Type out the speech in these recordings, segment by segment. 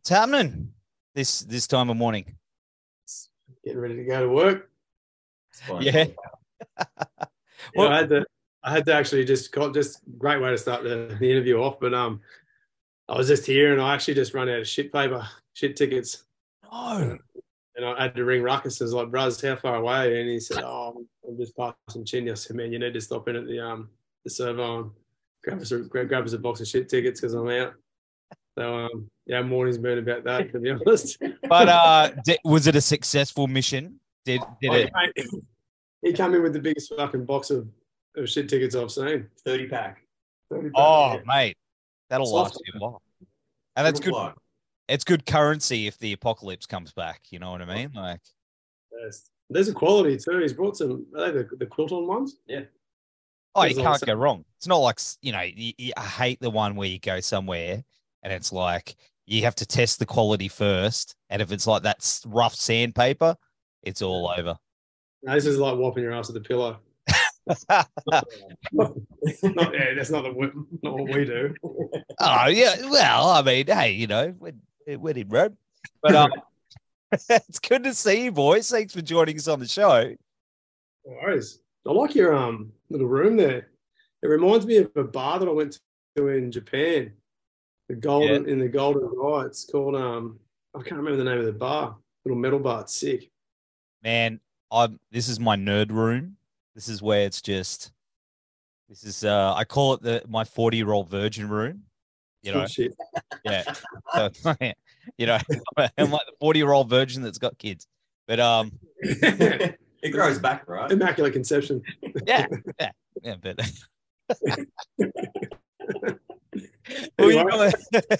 What's happening this this time of morning? Getting ready to go to work. Yeah. Yeah, Well- I had to. I had to actually just call, just great way to start the, the interview off. But um, I was just here and I actually just ran out of shit paper, shit tickets, No. And I had to ring Ruckus. I was like, "Bruz, how far away?" And he said, "Oh, I'm just passing Chinny." I said, "Man, you need to stop in at the um the servo and grab us a, grab, grab us a box of shit tickets because I'm out." So um, yeah, morning's been about that to be honest. But uh, di- was it a successful mission? Did did Oh, it? mate, he came in with the biggest fucking box of, of shit tickets I've seen. 30 pack. 30 pack, Oh, yeah. mate, that'll Soft. last you a while. And that's good. Like, It's good currency if the apocalypse comes back. You know what I mean? Like, Yes. There's a quality too. He's brought some. Are they the, the quilt on ones? Yeah. Oh, you can't also- go wrong. It's not like you know. You, you, I hate the one where you go somewhere and it's like you have to test the quality first, and if it's like that rough sandpaper, it's all over. No, this is like whopping your ass with a pillow. Not, yeah, that's not, the, not what we do. Oh yeah, well, I mean, hey, you know, when, when in Rome. But um, it's good to see you, boys. Thanks for joining us on the show. No worries. I like your um little room there. It reminds me of a bar that I went to in Japan. The golden in the Golden Gai. It's called um I can't remember the name of the bar. Little metal bar. It's sick. Man, I'm. This is my nerd room. This is where it's just. This is uh, I call it the my forty year old virgin room. You know, Shit. yeah. So, you know, I'm like the forty year old virgin that's got kids. But um, it grows back, right? Immaculate conception. yeah, yeah, yeah. But Well, you guys,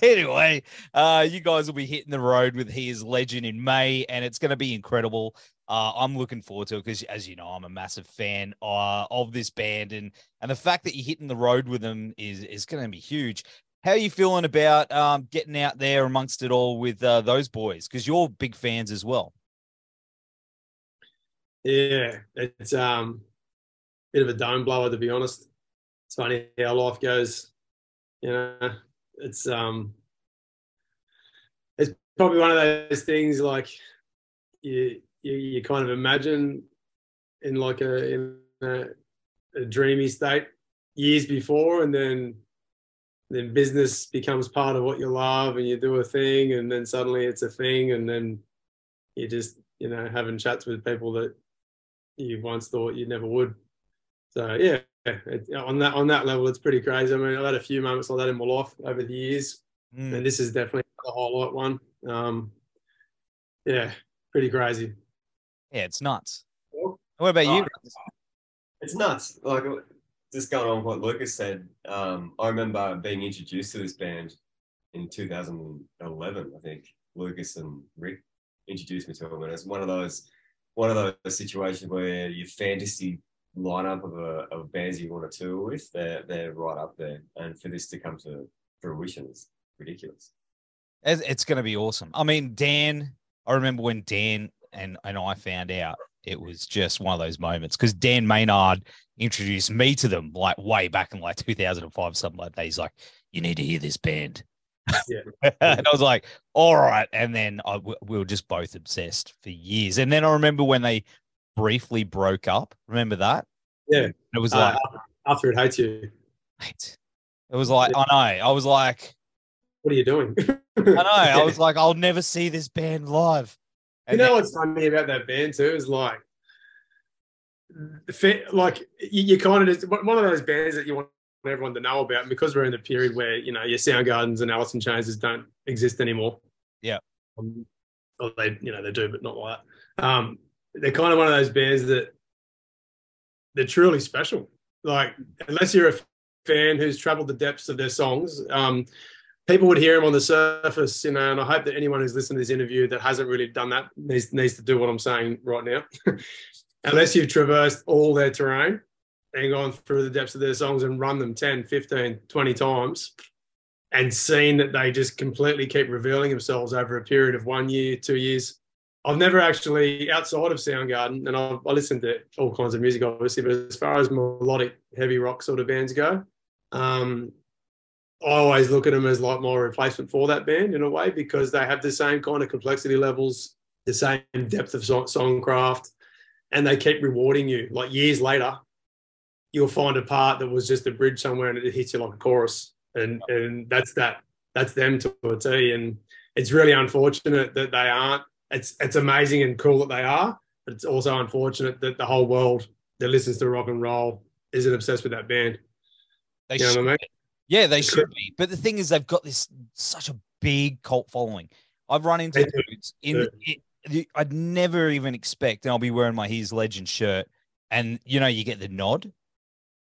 anyway, uh, you guys will be hitting the road with He Is Legend in May, and it's going to be incredible. Uh, I'm looking forward to it because, as you know, I'm a massive fan uh, of this band, and and the fact that you're hitting the road with them is is going to be huge. How are you feeling about um, getting out there amongst it all with uh, those boys? Because you're big fans as well. Yeah, it's um a bit of a dome blower to be honest. It's funny how life goes. You know, it's um it's probably one of those things like you you, you kind of imagine in like a in a, a dreamy state years before and then then business becomes part of what you love and you do a thing and then suddenly it's a thing and then you're just you know having chats with people that you once thought you never would. So yeah, it, on that on that level, it's pretty crazy. I mean, I've had a few moments like that in my life over the years, Mm. and this is definitely the highlight one. Um, yeah, pretty crazy. Yeah, it's nuts. What about you? Oh, It's nuts. Like just going on what Lucas said. Um, I remember being introduced to this band in 2011. I think Lucas and Rick introduced me to them, and it's one of those one of those situations where your fantasy lineup of a of bands you want to tour with, they're they're right up there, and for this to come to fruition is ridiculous. It's, it's going to be awesome. I mean, Dan, I remember when Dan and, and I found out it was just one of those moments because Dan Maynard introduced me to them like way back in like 2005, something like that. He's like, you need to hear this band. Yeah. and I was like, all right. And then I, we we were just both obsessed for years. And then I remember when they briefly broke up. Remember that? Yeah. It was Uh, like, after it hates you, mate, it was like, I know. I was like, what are you doing? I know. I was like, I'll never see this band live. You know what's funny about that band too is like, like you, you kind of just one of those bands that you want everyone to know about, and because we're in the period where you know your Soundgardens and Alice in Chains don't exist anymore. Yeah. Um, or they, you know, they do, but not like that. Um, they're kind of one of those bands that they're truly special. Like unless you're a fan who's traveled the depths of their songs, um, people would hear them on the surface, you know, and I hope that anyone who's listened to this interview that hasn't really done that needs, needs to do what I'm saying right now. Unless you've traversed all their terrain and gone through the depths of their songs and run them 10, 15, 20 times and seen that they just completely keep revealing themselves over a period of one year, two years. I've never actually outside of Soundgarden, and I've, I listen to all kinds of music, obviously, but as far as melodic heavy rock sort of bands go, um, I always look at them as like my replacement for that band in a way because they have the same kind of complexity levels, the same depth of song, songcraft, and they keep rewarding you. Like years later, you'll find a part that was just a bridge somewhere and it hits you like a chorus, and and that's that. That's them to a T, and it's really unfortunate that they aren't it's it's amazing and cool that they are, but it's also unfortunate that the whole world that listens to rock and roll isn't obsessed with that band. They you know should, I mean? Yeah, they should be. But the thing is, they've got this such a big cult following. I've run into dudes in. It, I'd never even expect, and I'll be wearing my He Is Legend shirt, and you know, you get the nod.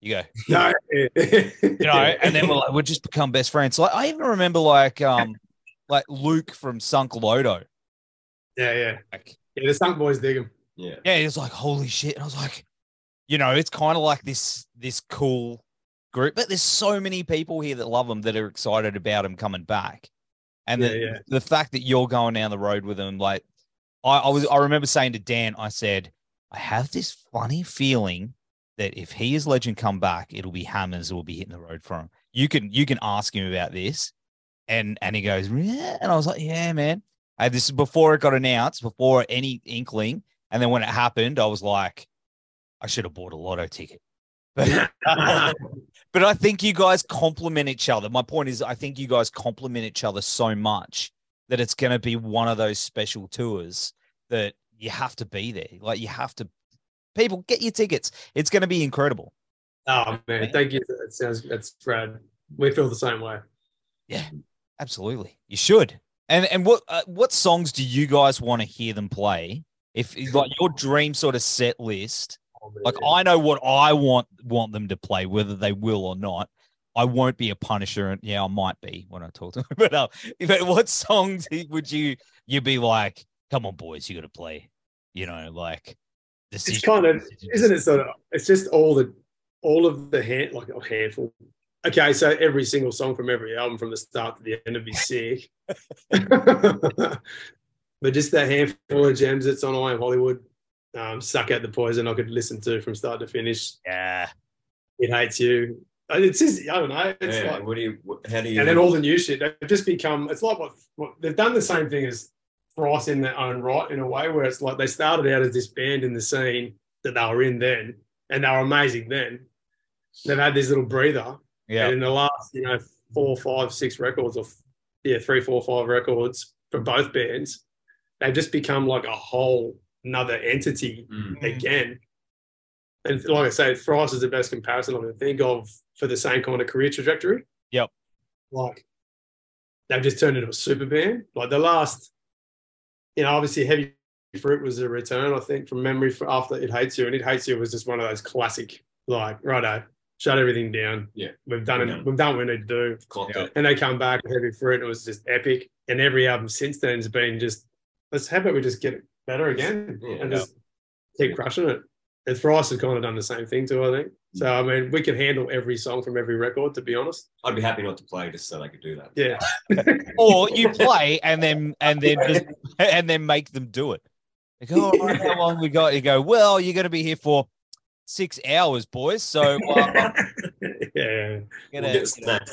You go, no, you know, and then we're like, we'll just become best friends. Like I even remember, like, um, like Luke from Sunk Loto yeah, yeah. Like, yeah, the Sunk Boys dig him. Yeah. Yeah, he was like, holy shit. And I was like, you know, it's kind of like this this cool group, but there's so many people here that love him that are excited about him coming back. And yeah, the, yeah. the fact that you're going down the road with him, like I, I was I remember saying to Dan, I said, I have this funny feeling that if he is legend come back, it'll be hammers that will be hitting the road for him. You can you can ask him about this. And and he goes, Yeah. And I was like, Yeah, man. Uh, this is before it got announced, before any inkling. And then when it happened, I was like, I should have bought a lotto ticket. But, but I think you guys complement each other. My point is, I think you guys complement each other so much that it's going to be one of those special tours that you have to be there. Like you have to, people get your tickets. It's going to be incredible. Oh man, thank you. That sounds that's rad. We feel the same way. Yeah, absolutely. You should. And and what uh, what songs do you guys want to hear them play? If like your dream sort of set list, like I know what I want want them to play, whether they will or not. I won't be a punisher, and yeah, I might be when I talk to them. But uh, but what songs would you you be like? Come on, boys, you got to play. You know, like it's kind of isn't it sort of? It's just all the all of the hand like a handful Okay, so every single song from every album from the start to the end would be sick. but just that handful of gems that's on I Am Hollywood, um, Suck Out the Poison, I could listen to from start to finish. Yeah. It Hates You. It's just, I don't know. It's yeah, like, what do you, how do you, and then all the new shit, they've just become, it's like what, what they've done the same thing as Thrice in their own right, in a way, where it's like they started out as this band in the scene that they were in then, and they were amazing then. They've had this little breather yeah. And in the last, you know, four, five, six records, or yeah, three, four, five records for both bands, they've just become like a whole another entity mm. again. And like I say, Thrice is the best comparison I can think of for the same kind of career trajectory. Yep. Like they've just turned into a super band. Like the last, you know, obviously Heavy Fruit was a return, I think, from memory for after It Hates You. And It Hates You was just one of those classic, like, righto, shut everything down. Yeah, we've done it. We've done what we need to do. Yeah. And they come back with heavy fruit. And it was just epic. And every album since then has been just let's how about we just get it better again yeah, and just keep crushing it. And Thrice has kind of done the same thing too, I think. So I mean, we can handle every song from every record. To be honest, I'd be happy not to play just so they could do that. Yeah. or you play and then and then just, and then make them do it. They go, oh, how long we got? You go, well, you're going to be here for six hours, boys. So uh, yeah, gonna, we'll get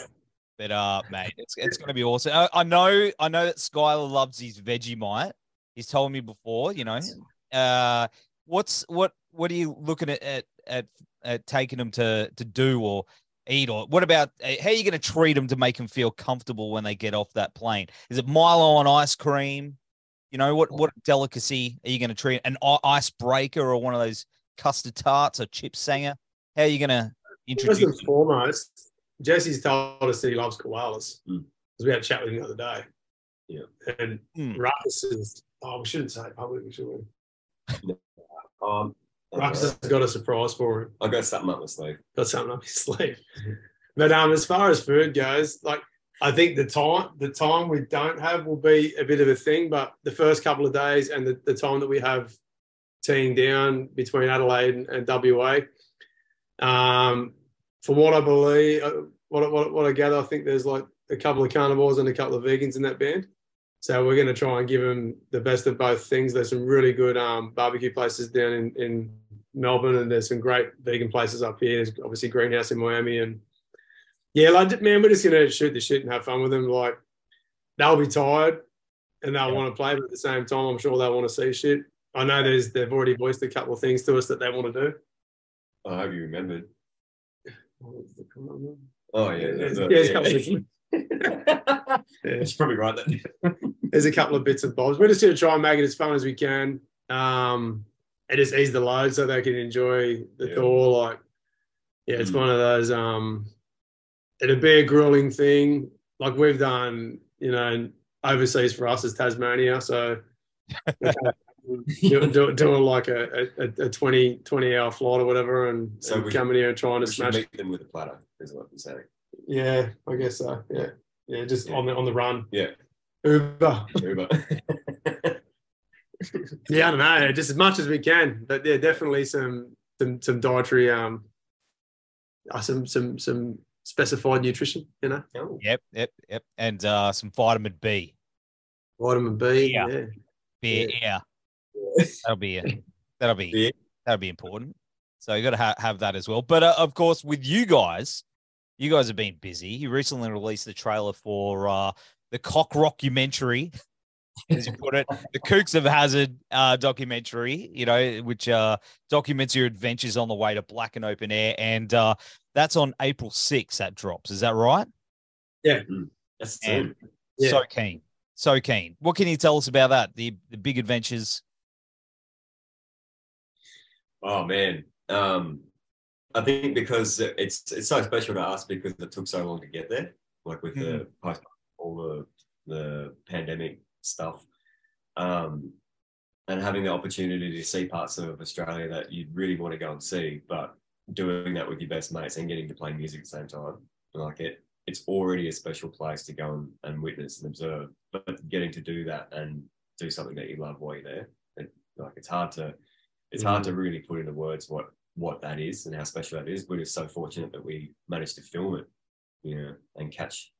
but uh, mate, it's it's gonna be awesome. I, I, know, I know that Schuylar loves his Vegemite. He's told me before. You know, uh, what's what what are you looking at at at, at taking them to to do or eat or what about uh, how are you going to treat them to make them feel comfortable when they get off that plane? Is it Milo on ice cream? You know what what delicacy are you going to treat? An icebreaker or one of those custard tarts or chip sanger? How are you going to introduce? First and foremost, Jesse's told us that he loves koalas because mm. we had a chat with him the other day. Yeah, and mm. Ruckus is. Oh, we shouldn't say it publicly, should we? um, Ruckus has got a surprise for him. I got something up my sleeve. Got something up his sleeve. but um, as far as food goes, like I think the time the time we don't have will be a bit of a thing, but the first couple of days and the, the time that we have teeing down between Adelaide and, and WA. Um, from what I believe, uh, what, what, what I gather, I think there's like a couple of carnivores and a couple of vegans in that band. So we're going to try and give them the best of both things. There's some really good um, barbecue places down in, in Melbourne, and there's some great vegan places up here. There's obviously Greenhouse in Miami, and yeah, like man, we're just going to shoot the shit and have fun with them. Like they'll be tired and they'll Yeah. want to play, but at the same time, I'm sure they'll want to see shit. I know there's they've already voiced a couple of things to us that they want to do. I hope you remembered. What was the comment? Oh yeah, Yeah, the- there's a yeah. Yeah. You should probably right that. there's a couple of bits and bobs. We're just going to try and make it as fun as we can. Um, and just ease the load so they can enjoy the Yeah. tour. Like, yeah, it's Mm. one of those. Um, it'd be a grueling thing. Like we've done, you know, overseas for us is Tasmania. So do, do, doing like a, a, a 20, 20 hour flight or whatever and, So we- coming here and trying to smash. meet them with a platter, is what I'm saying. Yeah, I guess so. Yeah. Yeah, just Yeah. on the on the run. Yeah. Uber. Uber. Yeah, I don't know, just as much as we can. But yeah, definitely some some some dietary um uh, some some some specified nutrition, you know. Oh, Yep, yep, yep. And uh, some vitamin B. Vitamin B. Yeah. Yeah. Beer, yeah. That'll be it. That'll be Yeah. that'll be important. So you got to ha- have that as well. But uh, of course, with you guys, you guys have been busy. You recently released the trailer for uh, the Cock Rockumentary, as you put it, the Kooks of Hazard uh, documentary. You know, which uh, documents your adventures on the way to Blacken Open Air, and uh, that's on April sixth. That drops. Is that right? Yeah. That's And- soon. Yeah. So keen, so keen. What can you tell us about that? The the big adventures. Oh man. Um, I think because it's it's so special to us because it took so long to get there, like with the post all the the pandemic stuff, um, and having the opportunity to see parts of Australia that you really want to go and see, but doing that with your best mates and getting to play music at the same time, like it, it's already a special place to go and, and witness and observe. But getting to do that and do something that you love while you're there, it, like it's hard to it's hard to really put into words what what that is and how special that is. We're just so fortunate that we managed to film it, you know, and catch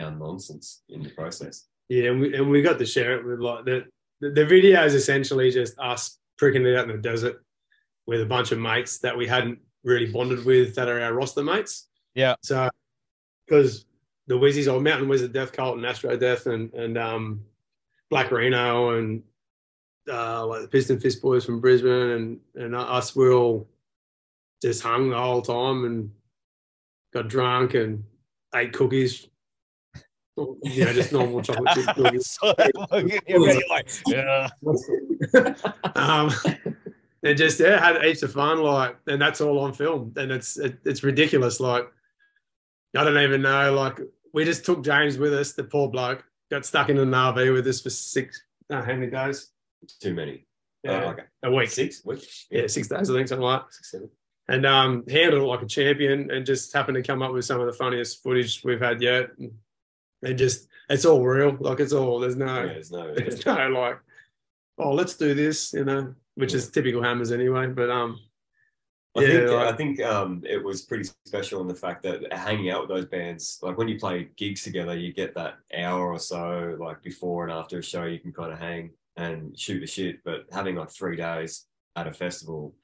our nonsense in the process. Yeah, and we and we got to share it with like the the, the video is essentially just us pricking it out in the desert with a bunch of mates that we hadn't really bonded with that are our roster mates. Yeah. So because the Wizzies or Mountain Wizard Death Cult and Astro Death and and um Black Rheno and uh like the Piston Fist Boys from Brisbane and and us we're all just hung the whole time and got drunk and ate cookies. You know, just normal chocolate chip cookies. So you're really like, yeah. um, and just yeah, had heaps of fun. Like, and that's all on film, and it's it, it's ridiculous. Like, I don't even know. Like, we just took James with us. The poor bloke got stuck in an RV with us for six. No, how many days? Too many. Yeah, Oh, okay. a week. Six weeks. Yeah, six days. I think something like. Six, seven. And um, handled it like a champion, and just happened to come up with some of the funniest footage we've had yet. And, and just it's all real. Like it's all. There's no. Yeah, there's no. There's no like, oh, let's do this, you know, which is typical hammers anyway. But um, I Yeah, think like- I think um, it was pretty special in the fact that hanging out with those bands, like when you play gigs together, you get that hour or so, like before and after a show, you can kind of hang and shoot the shit. But having like three days at a festival,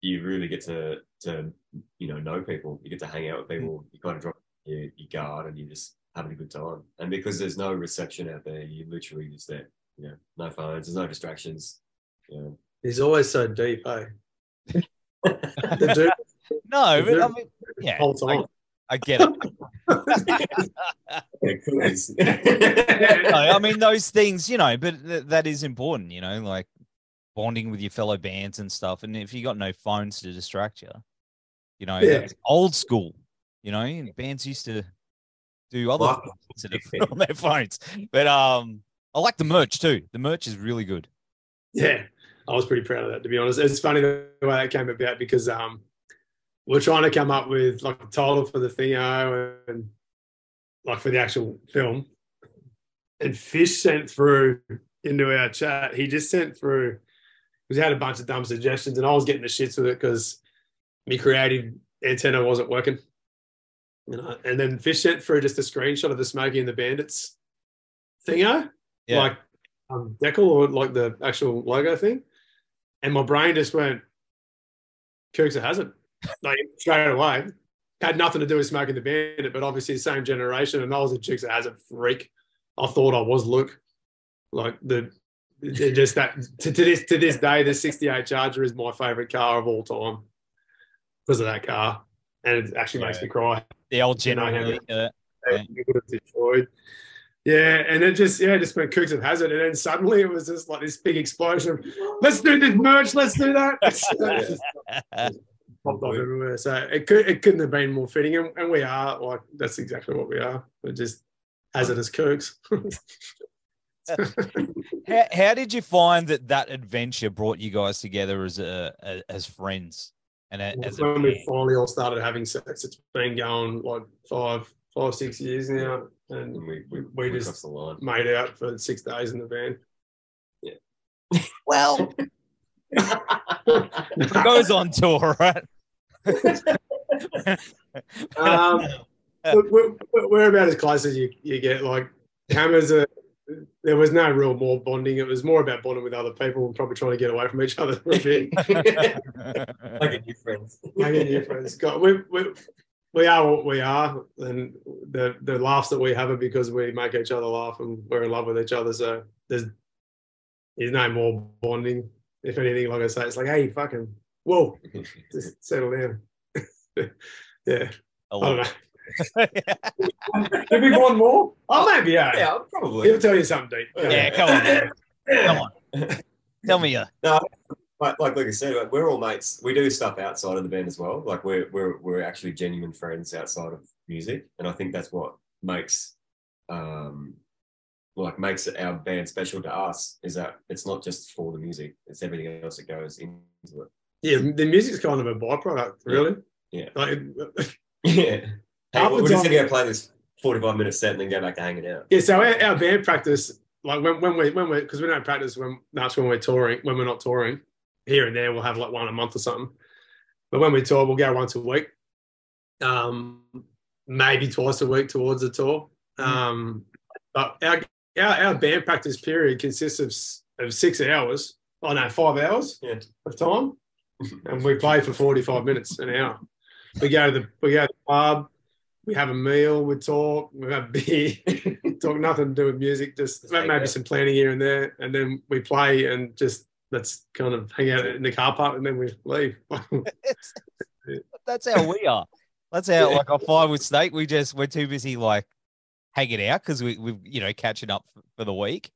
you really get to to you know know people. You get to hang out with people. You kind of drop your, your guard and you just having a good time. And because there's no reception out there, you literally just there. You know, no phones, there's no distractions. You know. he's always so deep, eh? The dude No, but I mean, yeah, whole time. I get it. Yeah. No, I mean those things, you know, but th- that is important, you know, like bonding with your fellow bands and stuff. And if you got no phones to distract you, you know, Yeah. that's old school. You know, and bands used to do other things on their phones. But um, I like the merch too. The merch is really good. Yeah, I was pretty proud of that to be honest. It's funny the way that came about because um, we're trying to come up with like a title for the thingo and like for the actual film. And Fish sent through into our chat. He just sent through because he had a bunch of dumb suggestions, and I was getting the shits with it because my creative antenna wasn't working. Know, and then Fish sent through just a screenshot of the Smokey and the Bandits thingo. Yeah. like um, decal or like the actual logo thing, and my brain just went, "Kooks has it," like straight away. Had nothing to do with Smokey and the Bandit, but obviously the same generation, and I was a Chicks It freak. I thought I was Luke, like the just that to, to this to this day, the '68 Charger is my favorite car of all time because of that car, and it actually makes me cry. The old general. yeah. uh, Yeah. They would have destroyed. Yeah, and it just yeah, just went Kooks of Hazard, and then suddenly it was just like this big explosion. of, Let's do this merch. Let's do that. Just popped off everywhere. So it could it couldn't have been more fitting, and, and we are like that's exactly what we are. We're just hazardous Kooks. how, how did you find that that adventure brought you guys together as a as friends and a, as when we finally all started having sex, it's been going like five, five, six years now, and And we, we, We we just- the line. made out for six days in the van. Yeah. Well it goes on tour right Um, we're, we're- we're about as close as you, you get. Like hammers are. There was no real more bonding. It was more about bonding with other people and probably trying to get away from each other for a bit. like a new friends. Making new friends. God, we, we, we are what we are, and the the laughs that we have are because we make each other laugh and we're in love with each other. So there's there's no more bonding. If anything, like I say, it's like, hey, fucking, whoa, just settle down. yeah, I I don't love know. Did we bond more? Oh, maybe yeah. yeah, probably. He'll tell you something deep. it. yeah come on man. come on tell me uh, Like, like, like I said, like, we're all mates. We do stuff outside of the band as well. Like we're we're we're actually genuine friends outside of music, and I think that's what makes um like makes our band special to us. Is that it's not just for the music; it's everything else that goes into it. Yeah, the music's kind of a byproduct, really. Yeah. Like, Yeah. Hey, we're just gonna go play this forty-five minute set and then go back to hanging out. yeah. So our, our band practice, like when, when we when we because we don't practice when that's when we're touring. When we're not touring, here and there we'll have like one a month or something. But when we tour, we'll go once a week, um, maybe twice a week towards the tour. Um, but our, our our band practice period consists of of six hours. Oh no, five hours Yeah. of time, and we play for forty five minutes an hour. We go to the we go to the pub. We have a meal. We talk. We have beer. talk nothing to do with music. Just Just maybe out. some planning here and there, and then we play and just let's kind of hang out in the car park, and then we leave. that's how we are that's how like I find with Snake we just we're too busy like hanging out because we we you know catching up for the week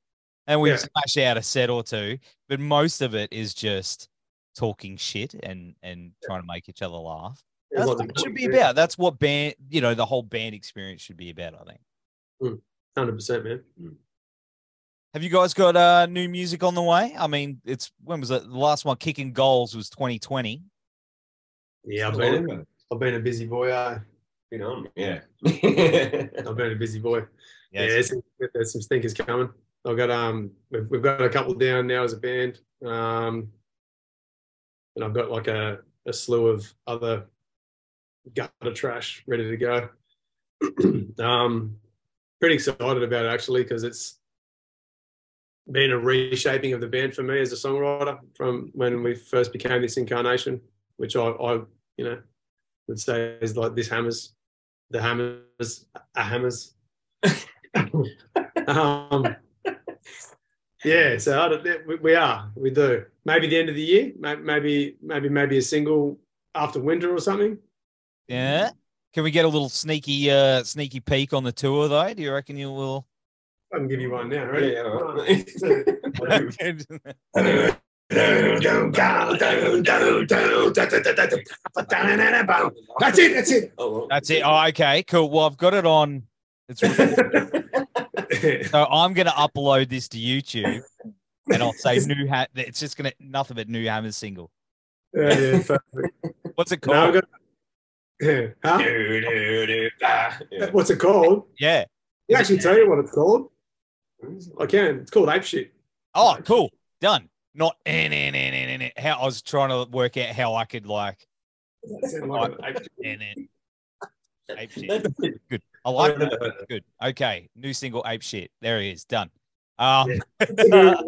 and we Yeah. smash out a set or two but most of it is just talking shit and and trying to make each other laugh It's That's what it should be about. That's what band, you know, the whole band experience should be about. I think. Hundred percent, man. Have you guys got uh, new music on the way? I mean, it's when was it? The last one, kicking goals, was 2020. Yeah, I've been on, I've been a busy boy. Uh, Been on, yeah. I've been a busy boy. Yeah, Yes. there's, there's some stinkers coming. I've got um, we've, we've got a couple down now as a band, um, and I've got like a, a slew of other gutter trash ready to go. um, pretty excited about it actually because it's been a reshaping of the band for me as a songwriter from when we first became this incarnation, which I, I you know, would say is like this hammers, the hammers, a hammers. um, yeah, so I don't, we, we are, we do. Maybe the end of the year, maybe, maybe, maybe a single after winter or something. Yeah. Can we get a little sneaky, uh, sneaky peek on the tour though? Do you reckon you will? I can give you one now, right? Yeah, all right. That's That's it. That's it. Oh, well. it. Oh, okay, cool. Well, I've got it on. It's so I'm gonna upload this to YouTube, and I'll say new hat. It's just gonna nothing but new Hammers single. yeah, yeah. What's it No, I've called? got, yeah. Yeah. What's it called? yeah. I can actually tell you what it's called. I can. It's called Ape Shit. Oh, cool. Done. Not in in in in in. How I was trying to work out how I could like Like ape shit. in. Ape shit. Good. I like that. Good. Okay. New single, Ape Shit. There he is. Done. Um, Yeah.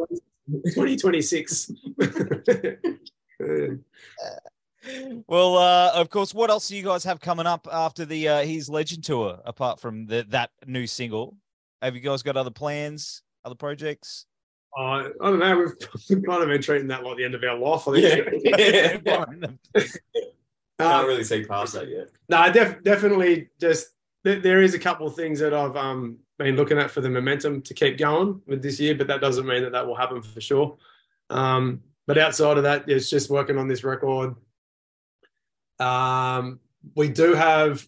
2026. well, uh, of course, what else do you guys have coming up after the uh, He Is Legend tour? Apart from the, that new single, have you guys got other plans, other projects? Uh, I don't know. We've kind of been treating that like the end of our life. I think. Yeah. Can't Um, really see past that yet. No, def- definitely. Just th- there is a couple of things that I've um, been looking at for the momentum to keep going with this year, but that doesn't mean that that will happen for sure. Um, but outside of that, it's just working on this record. Um, we do have,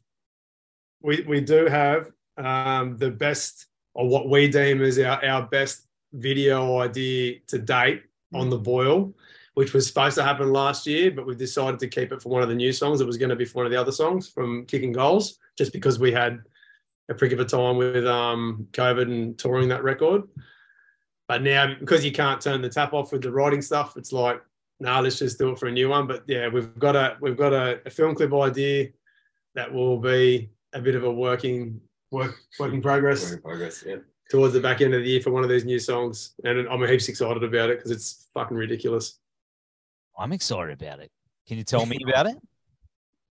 we we do have um, the best or what we deem as our, our best video idea to date on the boil which was supposed to happen last year, but we've decided to keep it for one of the new songs. It was going to be for one of the other songs from Kicking Goals, just because we had a prick of a time with um, COVID and touring that record. But now, because you can't turn the tap off with the writing stuff, it's like, nah, let's just do it for a new one. But yeah, we've got a we've got a, a film clip idea that will be a bit of a working work work in progress Work in progress. Yeah. towards the back end of the year for one of these new songs, and I'm heaps excited about it because it's fucking ridiculous. I'm excited about it. Can you tell me about it?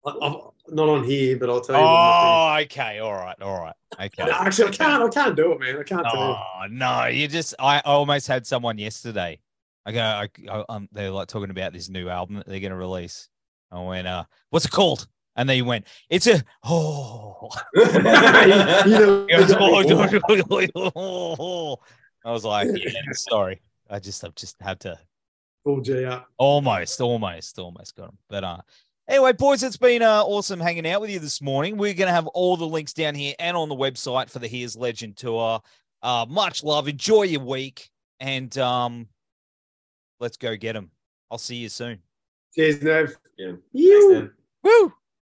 I- I've, not on here, but I'll tell you. when Oh, okay. All right. All right. Okay. No, actually, I can't. I can't do it, man. I can't oh, do it. Oh no, you just I I almost had someone yesterday. I go, I, I um, they're like talking about this new album that they're gonna release. I went, uh, what's it called? And they went, it's a oh. You know, It was, oh. I was like, yeah, sorry. I just I've just had to full G up. almost, almost, almost got him. But uh anyway, boys, it's been uh, awesome hanging out with you this morning. We're gonna have all the links down here and on the website for the He Is Legend tour. Uh much love. Enjoy your week and um let's go get them. I'll see you soon. Cheers, Nev. Yeah. Thanks, You. Woo!